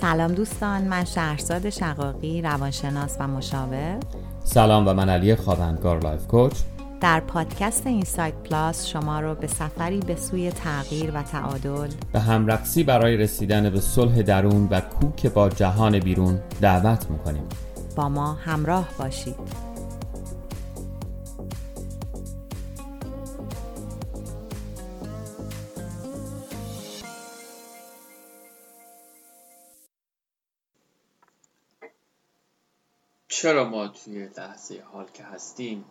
سلام دوستان من شهرزاد شقاقی روانشناس و مشاور. سلام و من علی خوابندگار life coach. در پادکست Insight Plus شما رو به سفری به سوی تغییر و تعادل به همرقصی برای رسیدن به صلح درون و کوک با جهان بیرون دعوت می‌کنیم. با ما همراه باشید. چرا ما توی لحظه حال که هستیم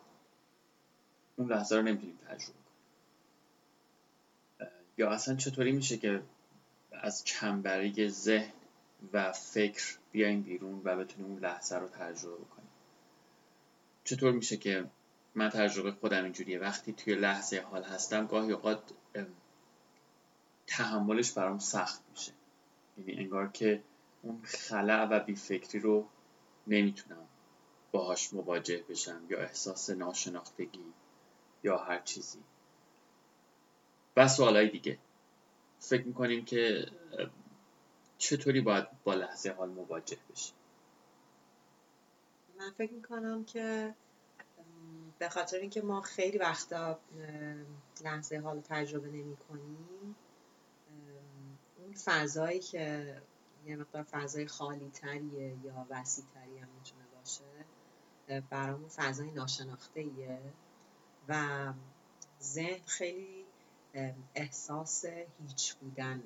اون لحظه رو نمی‌تونیم تجربه کنیم؟ یا اصلا چطوری میشه که از چنبری ذهن و فکر بیایم بیرون و بتونیم اون لحظه رو تجربه کنیم؟ چطور میشه که من تجربه خودم اینجوریه؟ وقتی توی لحظه حال هستم گاهی اوقات تحملش برام سخت میشه. یعنی انگار که اون خلع و بیفکری رو نمی‌تونم باهاش مواجه بشم یا احساس ناشناختگی یا هر چیزی. و سوالای دیگه. فکر می‌کنیم که چطوری باید با لحظه حال مواجه بشیم. من فکر می‌کنم که به خاطر اینکه ما خیلی وقتا لحظه حال تجربه نمی کنیم اون فضایی که یه مقدار فضای خالی تریه یا وسیع تری هم می‌تونه باشه برامون فضای ناشناخته ایه و ذهن خیلی احساس هیچ بودن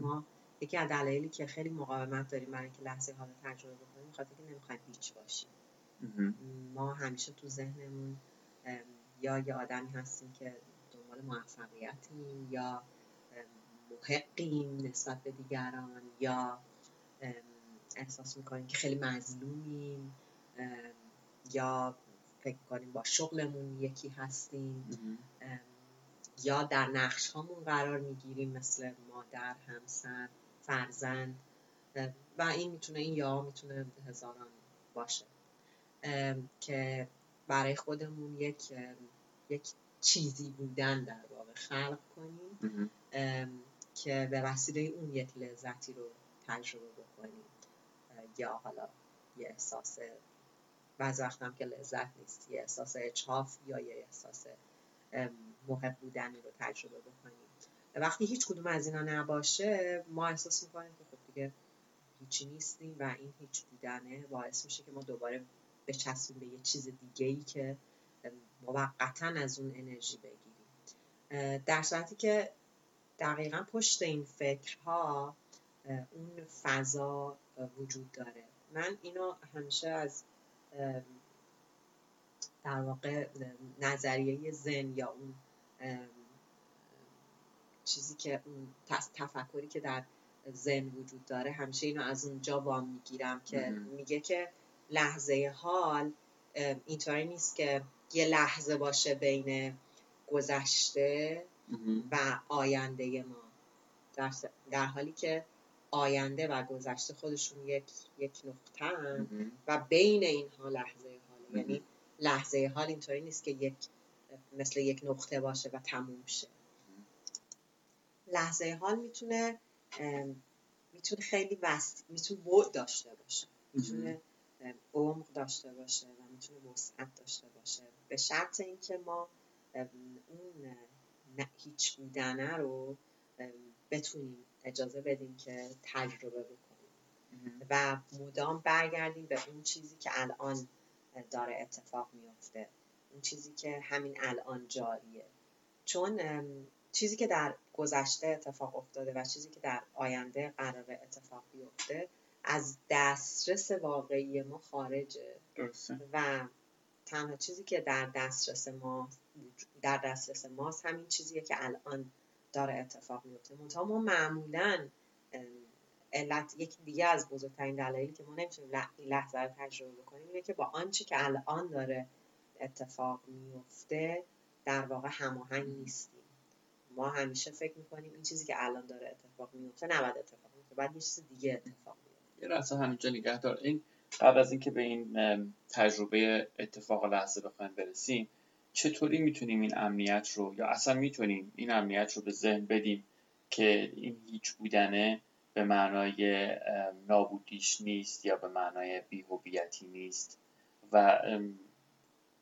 ما یکی از دلایلی که خیلی مقاومت داریم برای اینکه لحظه حال تجربه بکنیم خاطر که نمی‌خوایم هیچ باشیم. ما همیشه تو ذهنمون یا یه آدمی هستیم که دنبال موفقیتیم یا محقیم نسبت به دیگران یا احساس می‌کنیم که خیلی مظلومیم. یا فکر کنیم با شغلمون یکی هستیم یا در نقش هامون قرار می‌گیریم مثل مادر همسر فرزند و این می‌تونه این یا می‌تونه هزاران باشه. که برای خودمون یک یک چیزی بودن در واقع خلق کنیم که به وسیله اون یک لذتی رو تجربه بکنیم یا حالا یه احساس بعض وقت هم که لذت نیست یه احساس اچاف یا یه احساس محق بودنی رو تجربه بکنیم وقتی هیچ کدوم از اینا نباشه ما احساس می‌کنیم که خب دیگه هیچی نیستیم و این هیچ بودنه باعث میشه که ما دوباره بچسبیم به یه چیز دیگه ای که موقتا از اون انرژی بگیریم. در صورتی که دقیقا پشت این فکرها اون فضا وجود داره. من اینو همیشه از در واقع نظریه زن یا اون چیزی که اون تفکری که در زن وجود داره همیشه اینو از اونجا وام می‌گیرم که میگه که لحظه حال اینطوری نیست که یه لحظه باشه بین گذشته و آینده ما. در, در حالی که آینده و گذشته خودشون یک یک نقطه و بین اینها لحظه حال. یعنی لحظه حال اینطوری نیست که یک مثل یک نقطه باشه و تموم شه. لحظه حال می‌تونه می‌تونه خیلی وست می‌تونه بعد داشته باشه. می‌تونه عمق داشته باشه و می‌تونه وسعت داشته باشه. به شرط اینکه ما اون هیچ بودنه رو بتونیم اجازه بدیم که تجربه بکنیم. و مدام برگردیم به اون چیزی که الان داره اتفاق میفته. اون چیزی که همین الان جاریه. چون چیزی که در گذشته اتفاق افتاده و چیزی که در آینده قرار اتفاق بیفته از دسترس واقعی ما خارجه. و تنها چیزی که در دسترس ما در دسترس ماست همین چیزیه که الان داره اتفاق میفته. منتها ما معمولا علت یک دیگه از بزرگترین دلایلی که ما نمی‌تونیم لحظه رو تجربه بکنیم اینه که با آنچه که الان داره اتفاق میفته در واقع هماهنگ نیستیم. ما همیشه فکر می‌کنیم این چیزی که الان داره اتفاق میفته نباید اتفاق میفته بعد یه چیز دیگه اتفاق میفته یه همینجا نگه دار این قبل از اینکه به این تجربه اتفاق لحظه بخوایم برسیم چطوری می‌تونیم این امنیت رو یا اصلا می‌تونیم این امنیت رو به ذهن بدیم که این هیچ بودنه به معنای نابودیش نیست یا به معنای بیهویتی نیست و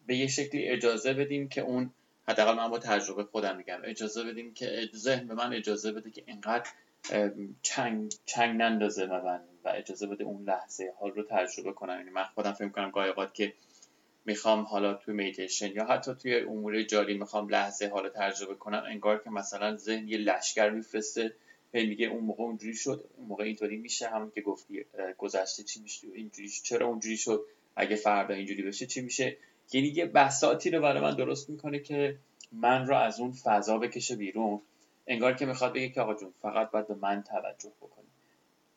به یه شکلی اجازه بدیم که اون حداقل من با تجربه خودم میگم اجازه بدیم که ذهن به من اجازه بده که اینقدر چنگ, چنگ نندازه من و اجازه بده اون لحظه حال رو تجربه کنم. یعنی من خودم فکر کنم گاهی که می‌خوام حالا توی میدیشن یا حتی توی امور جاری می‌خوام لحظه حال تجربه کنم انگار که مثلا ذهن یه لشکر میفرسته هی میگه اون موقع اونجوری شد اون موقع اینطوری میشه همون که گفتی گذشته چی میشه اینجوری چرا اونجوری شد اگه فردا اینجوری بشه چی میشه؟ یعنی یه بساتی رو برای من درست می‌کنه که من رو از اون فضا بکشه بیرون. انگار که می‌خواد بگه که آقا جون فقط باید به من توجه بکنی.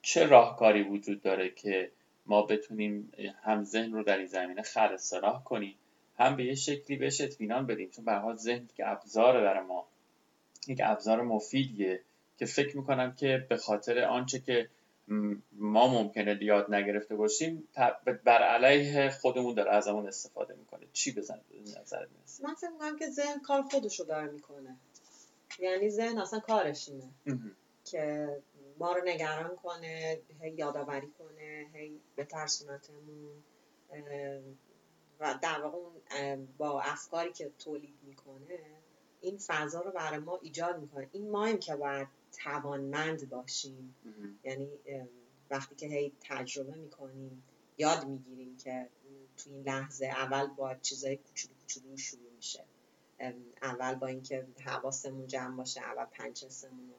چه راهکاری وجود داره که ما بتونیم هم ذهن رو در این زمینه خر کنیم هم به یه شکلی بهش اطمینان بدیم. چون به حال ذهن که ابزار برای ما یک ابزار مفیدیه که فکر می‌کنم که به خاطر آنچه که ما ممکنه یاد نگرفته باشیم بر علیه خودمون داره ازمون استفاده می‌کنه. چی بزن نظر من فکر می‌کنم که ذهن کار خودشو داره می‌کنه. یعنی ذهن اصلا کارش اینه که ما رو نگران کنه هی یادآوری کنه هی بترسونتمون و در واقع با افکاری که تولید می‌کنه این فضا رو برای ما ایجاد می‌کنه. این مایم که باید توانمند باشیم. یعنی وقتی که هی تجربه می‌کنیم یاد می‌گیریم که تو این لحظه اول با چیزای کوچولو کوچولو شروع میشه. اول با اینکه حواسمون جمع باشه اول پنجسمون رو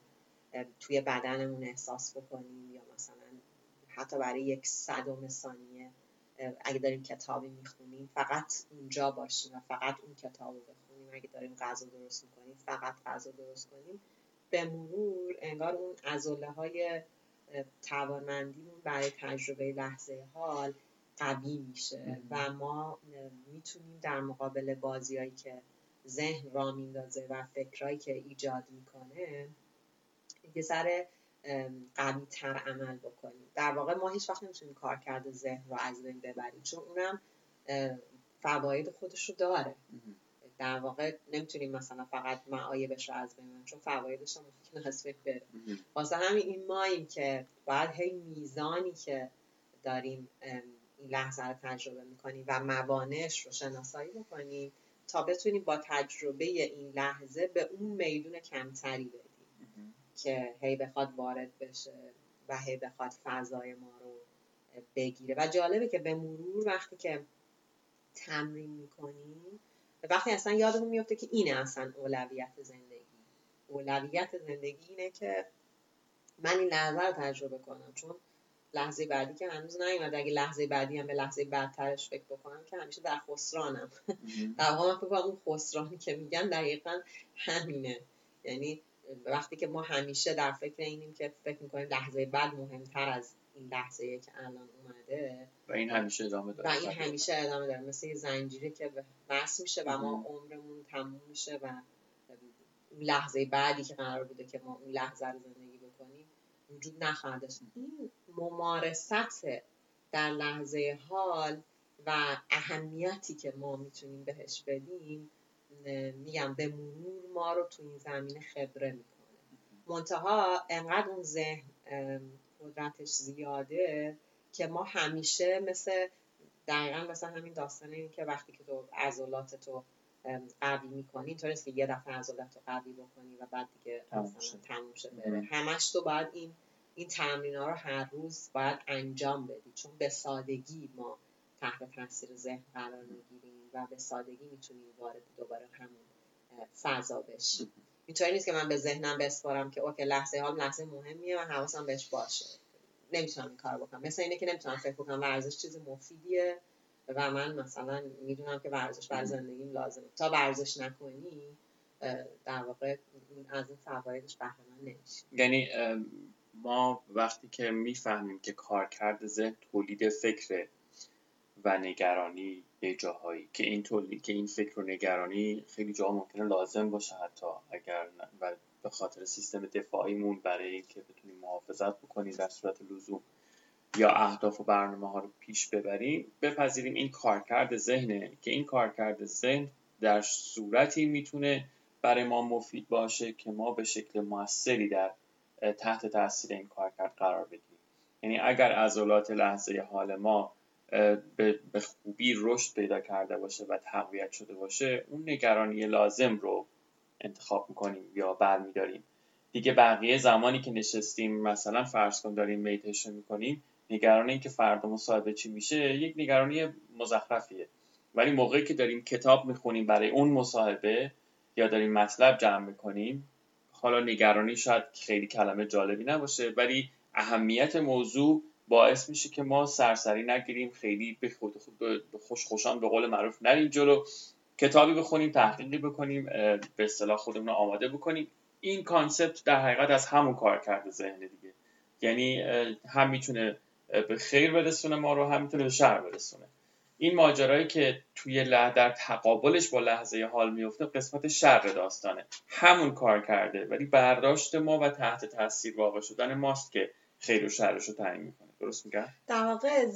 توی بدنمون احساس بکنیم یا مثلا حتی برای یک صدم ثانیه اگه داریم کتابی می‌خونیم فقط اونجا باشیم و فقط اون کتاب رو بخونیم. اگه داریم غذا درست می‌کنیم فقط غذا درست کنیم. به مرور انگار اون ازوله های توانمندیمون برای تجربه لحظه حال قوی میشه و ما می‌تونیم در مقابل بازیهایی که ذهن را میندازه و فکرهایی که ایجاد می‌کنه یه ذره قوی تر عمل بکنیم در واقع ما هیچ وقت نمی‌تونیم کار کرده ذهن رو از بین ببریم چون اونم فواید خودش رو داره. در واقع نمی‌تونیم مثلا فقط معایبش رو از بین چون فوایدش هم ممکن از بین بره. واسه همین این ماییم که باید هی میزانی که داریم این لحظه رو تجربه می‌کنیم و موانعش رو شناسایی بکنیم تا بتونیم با تجربه این لحظه به اون میدون کمتری بدیم که هی بخواد وارد بشه و هی بخواد فضای ما رو بگیره. و جالبه که به مرور وقتی که تمرین می‌کنیم وقتی اصلا یادمون میفته که اینه اصلا اولویت زندگی. اولویت زندگی اینه که من این لحظه رو تجربه کنم. چون لحظه بعدی که هنوز نیومده اگه لحظه بعدی هم به لحظه بعدترش فکر بکنم که همیشه در خسرانم. در واقع من فکر اون خسرانی که میگن دقیقا همینه. یعنی وقتی که ما همیشه در فکر اینیم که فکر می‌کنیم لحظه بعد مهمتر از این لحظه که الان اومده و این همیشه ادامه داره. و این همیشه ادامه داره. مثل یه زنجیره که بس میشه و ما عمرمون تموم میشه و لحظه بعدی که قرار بوده که ما اون لحظه رو زندگی بکنیم وجود نخواهد داشت. این ممارست در لحظه حال و اهمیتی که ما می‌تونیم بهش بدیم میگم به مرور ما رو تو این زمینه خبره می‌کنه. منتها انقدر اون ذهن قدرتش زیاده که ما همیشه مثل دقیقا مثل همین داستان این که وقتی که تو عضلات تو قوی می‌کنی اینطور که یه دفعه عضلات رو قوی بکنی و بعد دیگه تموم بره. همش تو باید این این تمرین ها رو هر روز باید انجام بدی. چون به سادگی ما تحت تاثیر ذهن قرار می‌گیریم. و به سادگی می‌تونیم وارد دوباره همون فضا بشیم اینطوری نیست که من به ذهنم بسپارم که اوکی لحظه حال لحظه مهمیه و حواسم بهش باشه. نمی‌تونم این کار بکنم. مثل اینه که نمی‌تونم فکر بکنم ورزش چیز مفیدیه و من مثلا می‌دونم که ورزش بر زندگیم لازمه. تا ورزش نکنی در واقع از این فوایدش بهره نمیشه یعنی ما وقتی که می‌فهمیم که کارکرد ذهن تولید فکره و نگرانی به جاهایی. که این که این فکر و نگرانی خیلی جا ممکنه لازم باشه حتی اگر و به خاطر سیستم دفاعیمون برای اینکه بتونیم محافظت بکنیم در صورت لزوم یا اهداف و برنامه ها رو پیش ببریم بپذیریم این کارکرد ذهنه. که این کارکرد ذهن در صورتی می‌تونه برای ما مفید باشه که ما به شکل موثری در تحت تاثیر این کارکرد قرار بگیریم. یعنی اگر عضلات لحظه حال ما به خوبی رشد پیدا کرده باشه و تقویت شده باشه اون نگرانی لازم رو انتخاب می‌کنیم یا برمیداریم. دیگه بقیه زمانی که نشستیم مثلا فرض کن داریم میتیشن می‌کنیم نگران این که فردا مصاحبه چی میشه یک نگرانی مزخرفیه. ولی موقعی که داریم کتاب می‌خونیم برای اون مصاحبه یا داریم مطلب جمع می‌کنیم حالا نگرانی شاید خیلی کلمه جالبی نباشه ولی اهمیت موضوع باعث میشه که ما سرسری نگیریم خیلی به خود خوش خوشان به قول معروف نریم جلو. کتابی بخونیم تحقیقی بکنیم به اصطلاح خودمون آماده بکنیم. این کانسپت در حقیقت از همون کار کرده ذهن دیگه. یعنی هم می‌تونه به خیر برسونه ما رو هم می‌تونه به شر برسونه. این ماجرایی که توی لح در تقابلش با لحظه حال میفته قسمت شر داستانه. همون کار کرده ولی برداشت ما و تحت تاثیر واقع شدن ماست که خیر و شرش رو تعیین می‌کنه. درست میگم؟ در واقع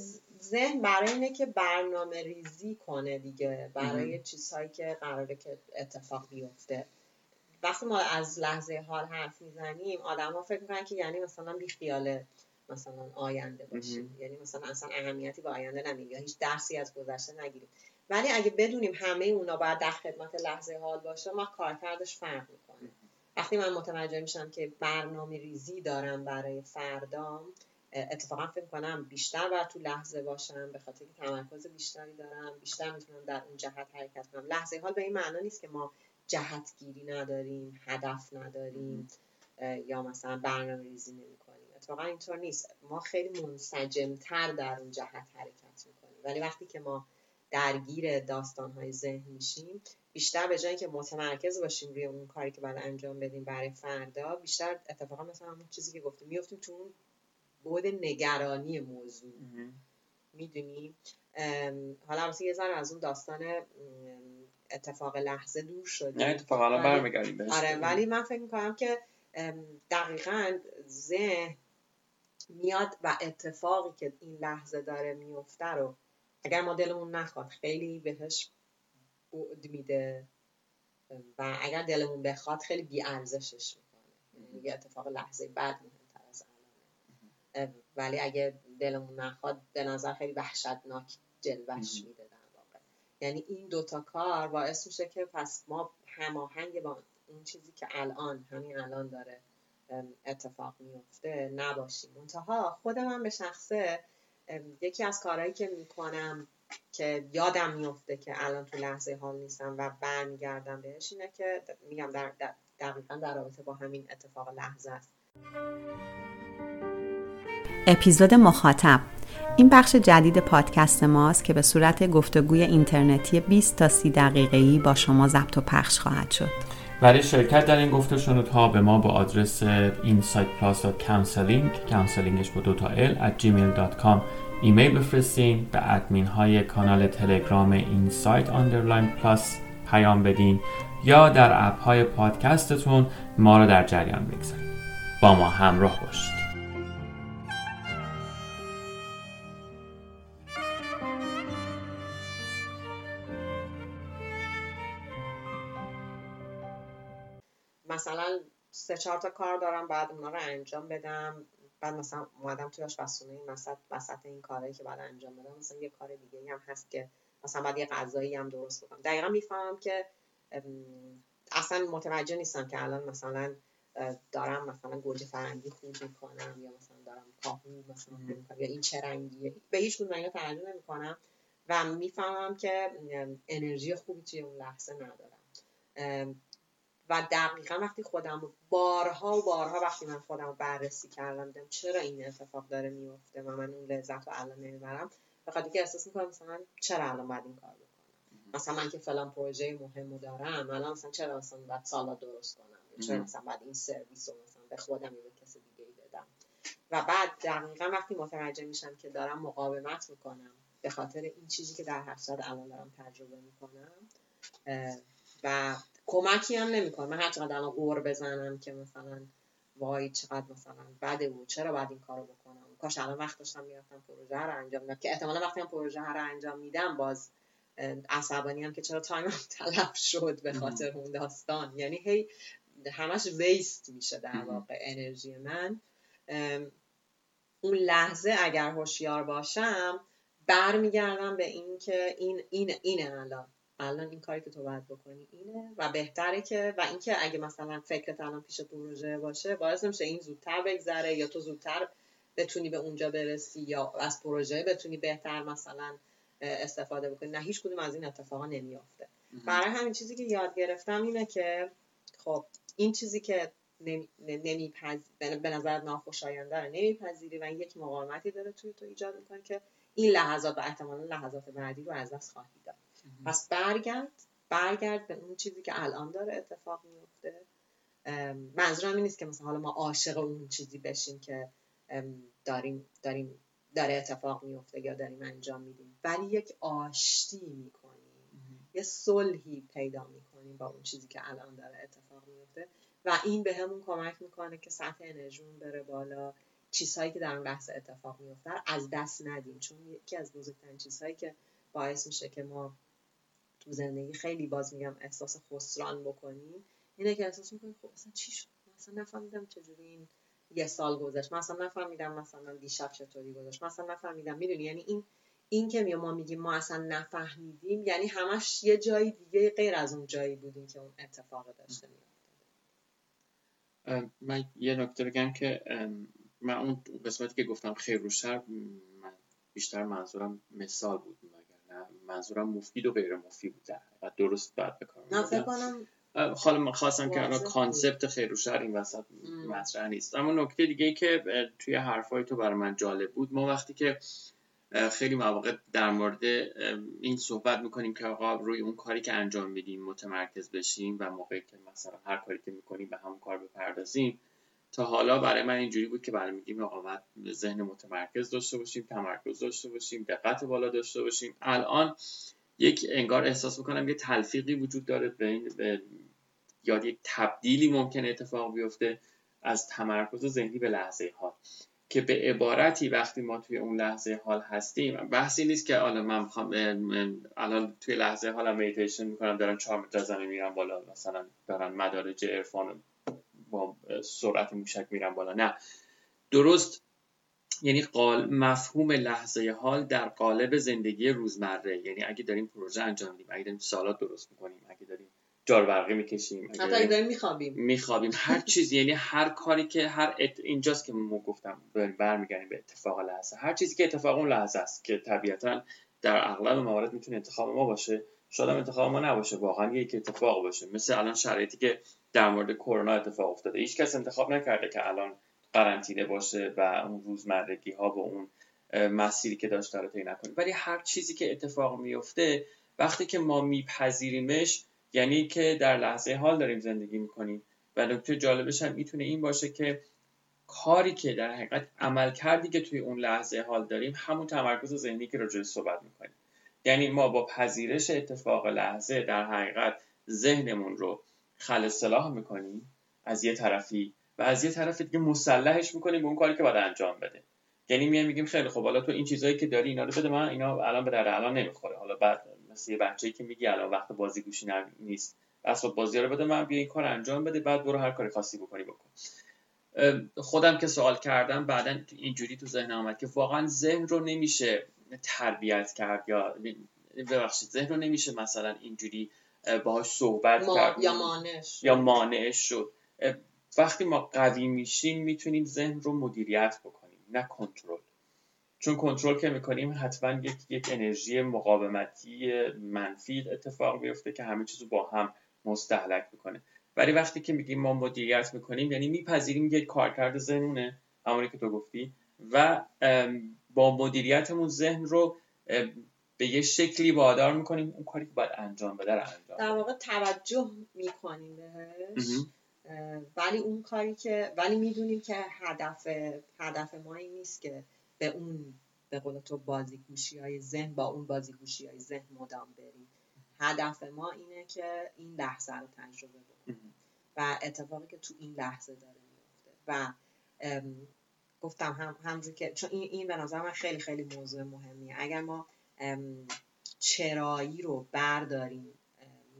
ذهن برای اینه که برنامه ریزی کنه دیگه برای چیزهایی که قراره که اتفاق بیفته. وقتی ما از لحظه حال حرف می‌زنیم آدم ها فکر می‌کنن که یعنی مثلا بی خیال مثلا آینده باشیم یعنی مثلا اصلا اهمیتی به آینده نمیدیم یا هیچ درسی از گذشته نگیریم. ولی اگه بدونیم همه اونا باید در خدمت لحظه حال باشه ما کارکردش فرق می‌کنه. وقتی من متوجه میشم که برنامه ریزی دارم برای فردام اتفاقا فکر کنم بیشتر باید تو لحظه باشم به خاطر که تمرکز بیشتری دارم بیشتر می‌تونم در اون جهت حرکت کنم. لحظه حال به این معنا نیست که ما جهتگیری نداریم هدف نداریم یا مثلا برنامه ریزی نمی کنیم اتفاقا اینطور نیست. ما خیلی منسجمتر در اون جهت حرکت می‌کنیم. ولی وقتی که ما درگیر داستانهای ذهن میشیم بیشتر به جایی که متمرکز باشیم روی اون کاری که باید انجام بدیم برای فردا بیشتر اتفاقا مثلا اون چیزی که گفتیم میفتیم تو اون بود نگرانی موضوع. می‌دونی؟ حالا البته یه ذره از اون داستان اتفاق لحظه دور شده نه اتفاق الان برمیگردیم آره ولی من فکر می‌کنم که دقیقا ذهن میاد و اتفاقی که این لحظه داره میفته رو اگر ما دلمون نخواد خیلی بهش بعد میده. و اگر دلمون بخواد خیلی بیارزشش می‌کنه. یعنی یه اتفاق لحظه بعد الانه ولی اگه دلمون نخواد به نظر خیلی وحشتناک جلوش میده در واقع. یعنی این دوتا کار باعث میشه که پس ما هماهنگ با اون چیزی که الان همین الان داره اتفاق میفته نباشیم. منتها خودم هم به شخصه یکی از کارهایی که می‌کنم که یادم میفته که الان تو لحظه حال نیستم و برمیگردم بهش اینه که میگم در دقیقا در رابطه با همین اتفاق لحظه است. اپیزود مخاطب. این بخش جدید پادکست ماست که به صورت گفتگوی اینترنتی 20 تا 30 دقیقه‌ای با شما ضبط و پخش خواهد شد. برای شرکت در این گفته ها به ما با آدرس insightplus.counseling counselingش با دوتا ال at gmail.com ایمیل بفرستین به ادمین های کانال تلگرام اینسایت underline plus پیام بدین یا در اپ های پادکستتون ما را در جریان بگذارید با ما همراه باشید. سه چهار تا کار دارم بعد اونا رو انجام بدم. بعد مثلا اومدم توی آشپزخونه این وسط وسط این کاری که بعد انجام بدم. مثلا یه کار دیگه هم هست که مثلا بعد یه غذایی هم درست بکنم. دقیقا می‌فهمم که اصلا متوجه نیستم که الان مثلا دارم مثلا گوجه فرنگی خوب می‌کنم یا مثلا دارم کاهو مثلا یا این چه رنگیه به هیچ کدوم اینا توجه نمی‌کنم و می‌فهمم که انرژی خوبی توی اون لحظه ندارم. و دقیقا وقتی خودم بارها و بارها وقتی من خودم بررسی کردم دیدم چرا این اتفاق داره میفته و من اون لذت رو الان نمی‌برم؟ به خاطر که احساس می‌کنم مثلا چرا الان باید این کار بکنم؟ مثلا من که فلان پروژه مهم دارم الان مثلا چرا مثلا باید سالاد درست کنم؟ چرا مثلا باید این سرویس رو مثلا به خودم یا به کسی دیگه ای بدم؟ و بعد دقیقا وقتی متوجه میشم که دارم مقاومت می‌کنم به خاطر این چیزی که در هر الان دارم تجربه می‌کنم و کمکی هم نمی‌کنه. من هر چقدر الان قور بزنم که مثلا وای چقدر مثلا بده بود چرا باید این کارو بکنم. کاش الان وقت داشتم می‌رفتم پروژه رو انجام میدم که احتمالا وقتی هم پروژه رو انجام میدم باز عصبانی هم که چرا تایم تلف شد به خاطر اون داستان. یعنی هی همش ویست میشه در واقع انرژی من. اون لحظه اگر هوشیار باشم برمیگردم به این که این این اینه الان. الان این کاری که تو باید بکنی اینه و بهتره که و اینکه اگه مثلا فکرت الان پیش پروژه باشه باعث نمیشه این زودتر بگذره یا تو زودتر بتونی به اونجا برسی یا از پروژه بتونی بهتر مثلا استفاده بکنی. نه هیچ کدوم از این اتفاقا نمیافته. برای همین چیزی که یاد گرفتم اینه که خب این چیزی که نمیپذیر به نظر ناخوشاینده رو نمیپذیری و یک مقاومتی داره توی تو ایجاد می‌کنه که این لحظات و احتمالا لحظات بعدی رو از دست خواهی داد. پس برگرد برگرد به اون چیزی که الان داره اتفاق میفته. منظورم این نیست که مثلا حالا ما عاشق اون چیزی بشیم که داریم داریم داره اتفاق میفته یا داریم انجام میدیم. ولی یک آشتی می‌کنیم. یه صلحی پیدا می‌کنیم با اون چیزی که الان داره اتفاق میفته. و این به همون کمک می‌کنه که سطح انرژیمون بره بالا. چیزهایی که در اون لحظه اتفاق میفته از دست ندیم. چون یکی از بزرگترین چیزهایی که باعث میشه که ما تو زندگی خیلی باز میگم احساس خسران بکنیم اینه که احساس می‌کنیم خب اصلا چی شد؟ مثلا نفهمیدم چجوری این یه سال گذشت. مثلا نفهمیدم مثلا دیشب چطوری گذشت. مثلا نفهمیدم. می‌دونی؟ یعنی این این که ما میگیم ما اصلا نفهمیدیم یعنی همش یه جایی دیگه غیر از اون جایی بودیم که اون اتفاق داشته میافتاد. من یه نکته بگم که من اون قسمتی که گفتم خیر و شر من بیشتر منظورم مثال بود. منظورم مفید و غیر مفید بود و درست بعد فکر کنم حالا من خواستم که الان کانسپت خیر و شر این وسط مطرح نیست. اما نکته دیگه ای که توی حرفای تو برای من جالب بود ما وقتی که خیلی مواقع در مورد این صحبت می‌کنیم که آقا روی اون کاری که انجام میدیم متمرکز بشیم و موقعی که مثلا هر کاری که می‌کنیم به همون کار بپردازیم تا حالا برای من اینجوری بود که برای میگیم آقا ذهن متمرکز داشته باشیم تمرکز داشته باشیم دقت بالا داشته باشیم. الان یک انگار احساس می‌کنم یه تلفیقی وجود داره بین به یا یک تبدیلی ممکن اتفاق بیفته از تمرکز ذهنی به لحظه حال که به عبارتی وقتی ما توی اون لحظه حال هستیم بحثی نیست که الان من می‌خوام الان توی لحظه حالم میتیشن می‌کنم دارم چهار متر زمین میرم بالا مثلا دارم مدارج عرفان با سرعت موشک میرم بالا. نه. درست. یعنی قال مفهوم لحظه حال در قالب زندگی روزمره. یعنی اگه داریم پروژه انجام میدیم اگه داریم سالات درست می‌کنیم اگه داریم جارورقی می‌کشیم اگه داریم میخوابیم. میخوابیم. هر چیزی یعنی هر کاری که هر ات... اینجاست که ما گفتم برمیگردیم به اتفاق لحظه. هر چیزی که اتفاق اون لحظه است که طبیعتا در اغلب موارد می‌تونه انتخاب ما باشه. شاید انتخاب ما نباشه. واقعا یک اتفاق باشه. مثل الان شرایطی که در مورد کرونا اتفاق افتاده. هیچ کس انتخاب نکرده که الان قرنطینه باشه و اون روزمرگی ها و اون مسیری که داشت رو طی نکنیم ولی هر چیزی که اتفاق میفته وقتی که ما میپذیریمش یعنی که در لحظه حال داریم زندگی می‌کنیم. و نکته جالبش هم می‌تونه این باشه که کاری که در حقیقت عمل کردی که توی اون لحظه حال داریم همون تمرکز ذهنی که راجع صحبت می‌کنیم. یعنی ما با پذیرش اتفاق لحظه در حقیقت ذهنمون رو خل صلاح می‌کنیم از یه طرفی و از یه طرف دیگه مسلحش می‌کنیم به اون کاری که باید انجام بده. یعنی میایم میگیم خیلی خب حالا تو این چیزایی که داری اینا رو بده من اینا الان به در الان نمی‌خوره. حالا بعد مثل یه بچه‌ای که میگی الان وقت بازی گوشی نیست اسباب بازی رو بده من بیا این کار انجام بده بعد برو هر کاری خاصی بکنی بکن. خودم که سوال کردم بعدا اینجوری تو ذهن آمد که واقعا ذهن رو نمیشه تربیت کرد یا ببخشید ذهن رو نمیشه مثلا اینجوری باهاش صحبت ما... کرد یا مانش یا مانعش شد. وقتی ما قوی میشیم می‌تونیم ذهن رو مدیریت بکنیم نه کنترل. چون کنترل که می‌کنیم حتما یک یک انرژی مقاومتی منفی اتفاق میفته که همه چیز رو با هم مستحلک می‌کنه. ولی وقتی که میگیم ما مدیریت می‌کنیم یعنی میپذیریم یک کارکرد ذهنونه همونی که تو گفتی و با مدیریتمون ذهن رو به یه شکلی وادار می‌کنیم اون کاری که باید انجام بده رو انجام در واقع توجه می‌کنیم بهش. ولی اون کاری که ولی می‌دونیم که هدف هدف ما این نیست که به اون به قول تو بازیگوشی های ذهن با اون بازیگوشی های ذهن مدام بریم. هدف ما اینه که این لحظه رو تجربه بکنیم. و اتفاقی که تو این لحظه داره میفته و گفتم هم همجور که چون این, این به نظر من خیلی خیلی موضوع مهمیه. اگر ما چرایی رو برداریم.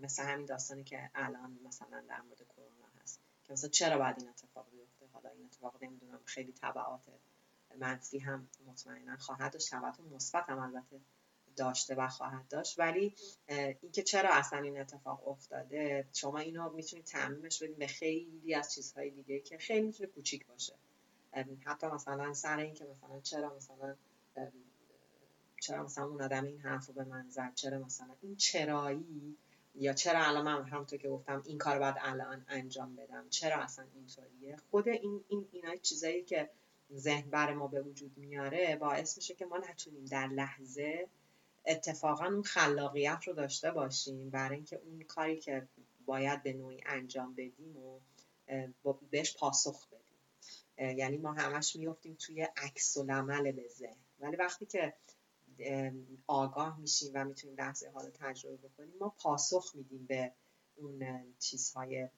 مثل همین داستانی که الان مثلا در مورد کرونا هست. که مثلا چرا باید این اتفاق بیفته؟ حالا این اتفاق نمی‌دونم خیلی تبعات منفی هم مطمئنا خواهد داشت. تبعات مثبت هم البته داشته و خواهد داشت. ولی اینکه چرا اصلا این اتفاق افتاده شما اینو می‌تونید تعمیمش بدید به خیلی از چیزهای دیگه که خیلی می‌تونه کوچیک باشه. حتی مثلا سر اینکه مثلا چرا مثلا چرا مثلا اون آدم این حرف رو به من زد؟ چرا مثلا این چرایی؟ یا چرا الان من همونطور که گفتم این کار باید الان انجام بدم؟ چرا اصلا اینطوریه؟ خود این این اینا چیزایی که ذهن بر ما به وجود میاره باعث میشه که ما نتونیم در لحظه اتفاقا اون خلاقیت رو داشته باشیم برای اینکه اون کاری که باید به نوعی انجام بدیم و بهش پاسخ بدیم. یعنی ما همش میفتیم توی عکس العمل به ذهن. ولی وقتی که آگاه میشیم و می‌تونیم لحظه حال تجربه بکنیم ما پاسخ میدیم به اون چیزهای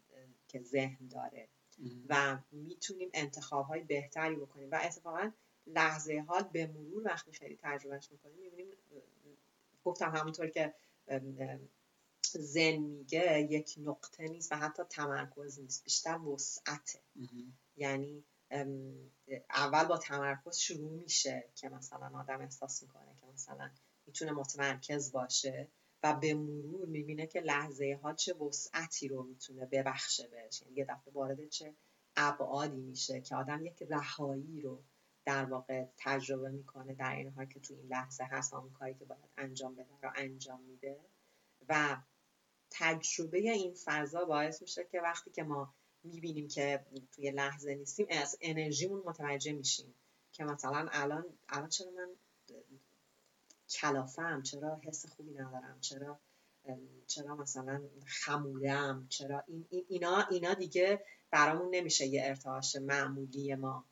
که ذهن داره. و می‌تونیم انتخاب های بهتری بکنیم و اتفاقا لحظه حال به مرور وقتی خیلی تجربهش می‌کنیم می‌بینیم گفتم همونطور که زن میگه یک نقطه نیست و حتی تمرکز نیست بیشتر وسعته. یعنی اول با تمرکز شروع میشه که مثلا آدم احساس می‌کنه که مثلا می‌تونه متمرکز باشه و به مرور می‌بینه که لحظه ها چه وسعتی رو می‌تونه ببخشه بهش. یعنی یه دفعه وارد چه ابعادی میشه که آدم یک رهایی رو در واقع تجربه می‌کنه در این حال که تو این لحظه هست اون کاری که باید انجام بده رو انجام میده. و تجربه این فضا باعث میشه که وقتی که ما می‌بینیم که توی لحظه نیستیم از انرژیمون متوجه میشیم که مثلا الان الان چرا من کلافم چرا حس خوبی ندارم چرا چرا مثلا خمولم چرا این اینا اینا دیگه برامون نمیشه یه ارتعاش معمولی ما.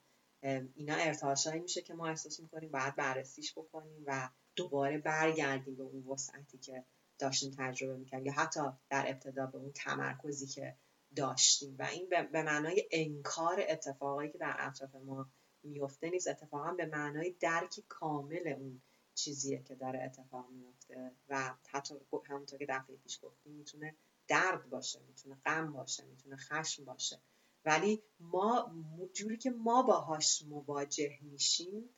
اینا ارتعاشایی میشه که ما احساس می‌کنیم باید بررسیش بکنیم و دوباره برگردیم به اون وسعتی که داشتیم تجربه می‌کنیم یا حتی در ابتدا به اون تمرکزی که داشتیم و این به معنای انکار اتفاقایی که در اطراف ما میفته نیست. اتفاقا به معنای درک کامل اون چیزیه که داره اتفاق میفته و حتی همونطور که دفعه پیش گفتیم می‌تونه درد باشه می‌تونه غم باشه می‌تونه خشم باشه. ولی ما جوری که ما باهاش مواجه میشیم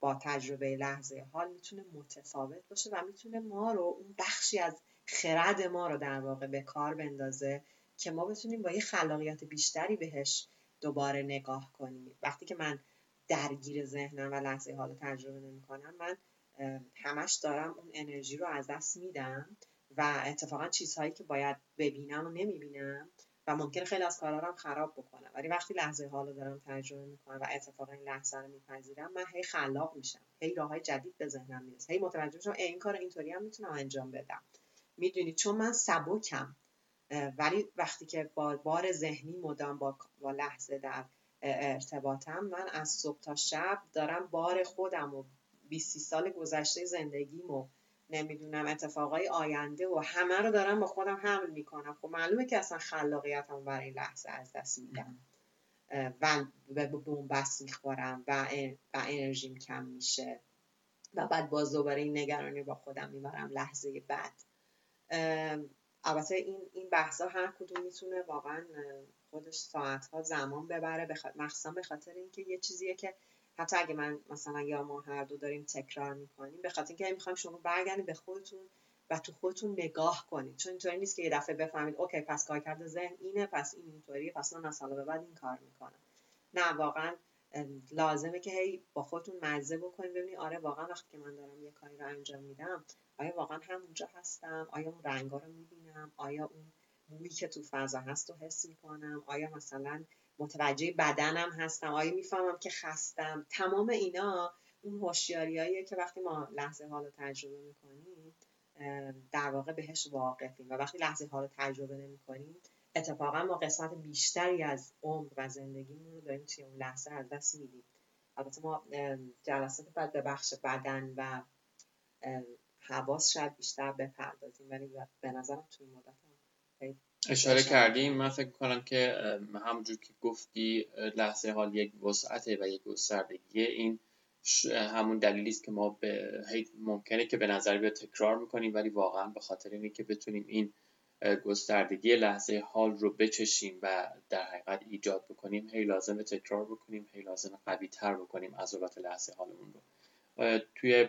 با تجربه لحظه حال می‌تونه متفاوت باشه و می‌تونه ما رو اون بخشی از خرد ما رو در واقع به کار بندازه که ما بتونیم با یه خلاقیت بیشتری بهش دوباره نگاه کنیم. وقتی که من درگیر ذهنم و لحظه حال تجربه نمی کنم من همش دارم اون انرژی رو از دست میدم و اتفاقا چیزهایی که باید ببینم و نمی‌بینم و ممکن خیلی از کارا رو خراب بکنم. ولی وقتی لحظه حال رو دارم تجربه می‌کنم و اتفاقا این لحظه رو میپذیرم من هی خلاق میشم. هی راه های جدید به ذهنم می‌رسه. هی متوجه میشم این کار اینطوری هم می‌تونم انجام بدم. می‌دونید چون من سبکم. ولی وقتی که با بار ذهنی مدام با, با لحظه در ارتباطم من از صبح تا شب دارم بار خودم و 20 سال گذشته زندگیم و نمی‌دونم اتفاقای آینده و همه رو دارم با خودم حمل می‌کنم. خب معلومه که اصلا خلاقیتم برای این لحظه از دست میدم. و به بومبست می‌خورم و, و انرژیم کم میشه. و بعد باز دوباره این نگرانی با خودم می‌برم لحظه بعد. البته این این بحثا هر کدوم می‌تونه واقعا خودش ساعت ها زمان ببره بخ... مخصوصا به خاطر اینکه یه چیزیه که حتی اگه من مثلا یا ما هر دو داریم تکرار می‌کنیم به خاطر اینکه می‌خوایم شما برگردید به خودتون و تو خودتون نگاه کنید. چون اینطوری نیست که یه دفعه بفهمید اوکی پس کار کرده ذهن اینه پس این اینطوریه پس من از به بعد این کار می‌کنم نه واقعا لازمه که هی با خودتون مزه بکنید. ببینید آره واقعا وقتی که من دارم یه کاری رو انجام میدم آیا واقعا همونجا هستم؟ آیا اون رنگا رو می‌بینم؟ آیا اون بویی که تو فضا هست رو حس می‌کنم؟ آیا مثلا متوجه بدنم هستم؟ آیا می‌فهمم که خستم؟ تمام اینا اون هوشیاریاییه که وقتی ما لحظه حال تجربه می‌کنیم در واقع بهش واقفیم. و وقتی لحظه حال تجربه نمی‌کنیم اتفاقا ما قسمت بیشتری از عمر و زندگیمون رو داریم توی اون لحظه از دست میدیم. البته ما جلسات بعد به بخش بدن و حواس شاید بیشتر بپردازیم ولی به نظرم توی مدت اشاره کردیم. من فکر کنم که همونجور که گفتی لحظه حال یک وسعته و یک گستردگی این همون دلیلی است که ما به ممکنه که به نظر بیاد تکرار می‌کنیم ولی واقعا به خاطر اینه که بتونیم این گستردگی لحظه حال رو بچشیم و در حقیقت ایجاد بکنیم هی لازم تکرار بکنیم هی لازم قوی تر بکنیم عضلات لحظه حالمون رو. توی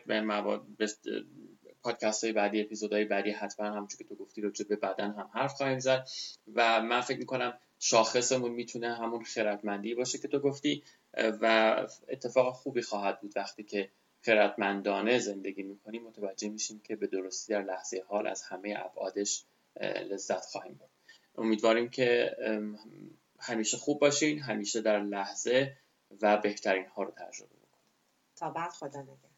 پادکست های بعدی اپیزودهای بعدی حتما همونجور که تو گفتی رو به بدن هم حرف خواهیم زد و من فکر می‌کنم شاخصمون می‌تونه همون خردمندی باشه که تو گفتی و اتفاق خوبی خواهد بود وقتی که خردمندانه زندگی می‌کنیم متوجه میشیم که به درستی در لحظه حال از همه ابعادش لذت خواهیم برد. امیدواریم که همیشه خوب باشین همیشه در لحظه و بهترین ها رو تجربه بکنید تا بعد خدا نگهدار.